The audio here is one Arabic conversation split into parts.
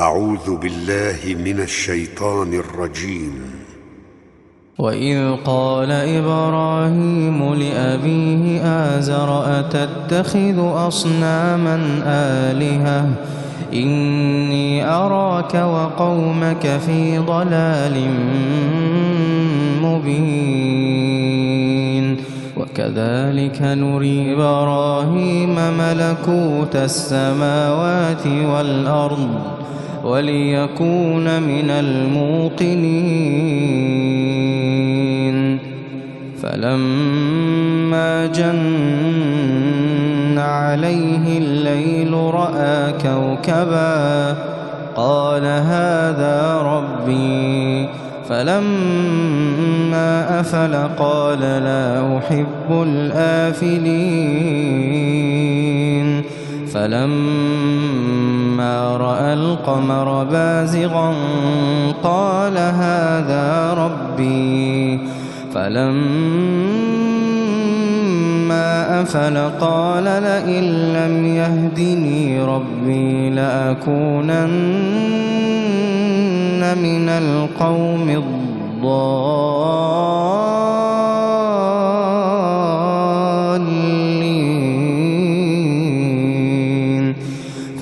أعوذ بالله من الشيطان الرجيم. وإذ قال إبراهيم لأبيه آزر أتتخذ أصناما آلهة؟ إني أراك وقومك في ضلال مبين. وكذلك نري إبراهيم ملكوت السماوات والأرض. وليكون من الموقنين. فلما جن عليه الليل رأى كوكبا قال هذا ربي. فلما أفل قال لا أحب الآفلين. فلما رأى القمر بازغا قال هذا ربي فلما أفل قال لئن لم يهدني ربي لأكونن من القوم الضالين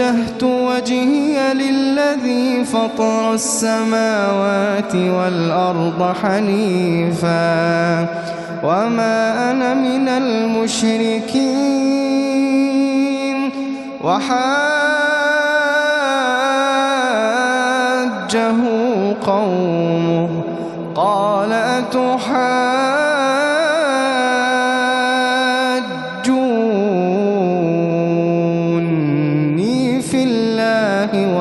وجهت وجهي للذي فطر السماوات والأرض حنيفا وما أنا من المشركين وحاجه قومه قال أتحاجوني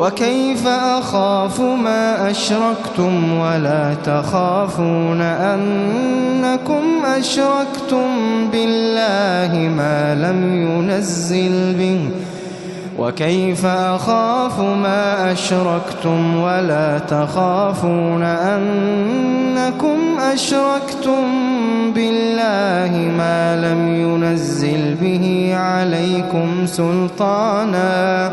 وكيف أخاف ما أشركتم ولا تخافون أنكم أشركتم بالله ما لم ينزل به؟ وكيف أخاف ما أشركتم ولا تخافون أنكم أشركتم بالله ما لم ينزل به عليكم سلطانا؟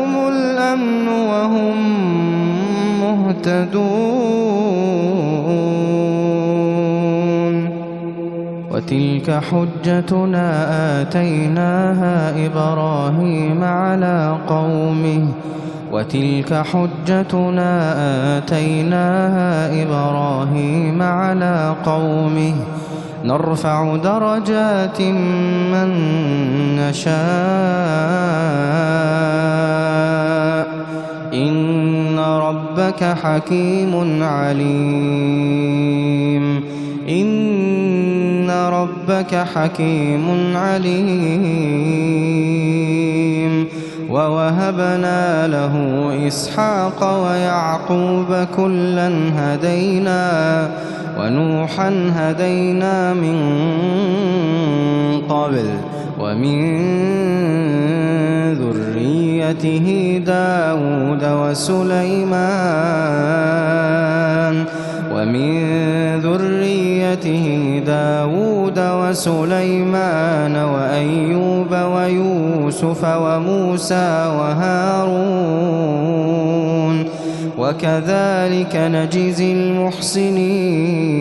مهتدون وتلك حجتنا آتيناها إبراهيم على قومه. وتلك حجتنا آتيناها إبراهيم على قومه. نرفع درجات من نشاء. ربك حكيم عليم. إن ربك حكيم عليم. ووهبنا له إسحاق ويعقوب كلا هدينا ونوحا هدينا من قبل. ومن ذريته داود وسليمان ومن ذريته داود وسليمان وأيوب ويوسف وموسى وهارون وكذلك نجزي المحسنين.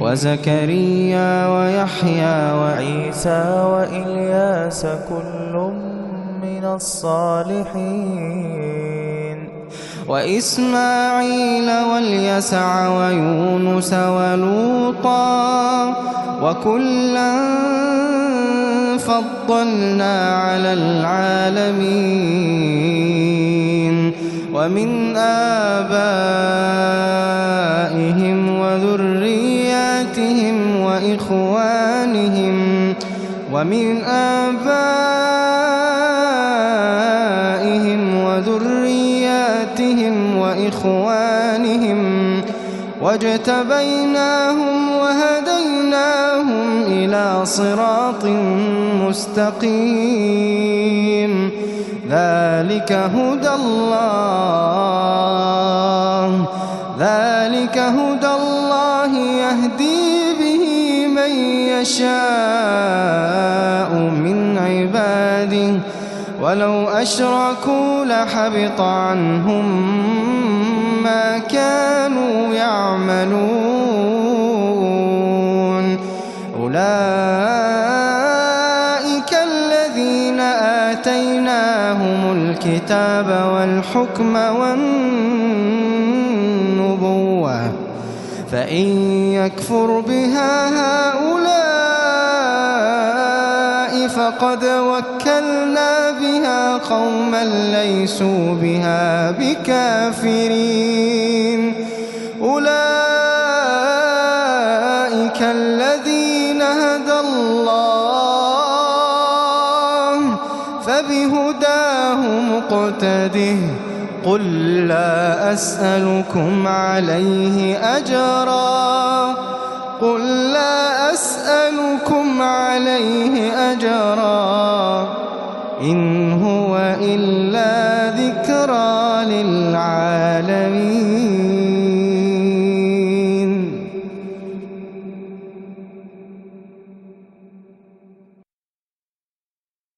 وزكريا ويحيى وعيسى وإلياس كل من الصالحين. وإسماعيل واليسع ويونس ولوطا وكلا فضلنا على العالمين. ومن آبائهم وذرياتهم وإخوانهم. ومن آبائهم وإخوانهم واجتبيناهم وهديناهم إلى صراط مستقيم. ذلك هدى الله. ذلك هدى الله يهدي به من يشاء. ولو أشركوا لحبط عنهم ما كانوا يعملون. أولئك الذين آتيناهم الكتاب والحكم والنبوة فإن يكفر بها هؤلاء فقد وكلنا بها قوما ليسوا بها بكافرين. أولئك الذين هدى الله فبهداه مقتده. قل لا أسألكم عليه أجرا. قل لا أسألكم عليه أجرا إن هو إلا ذكرى للعالمين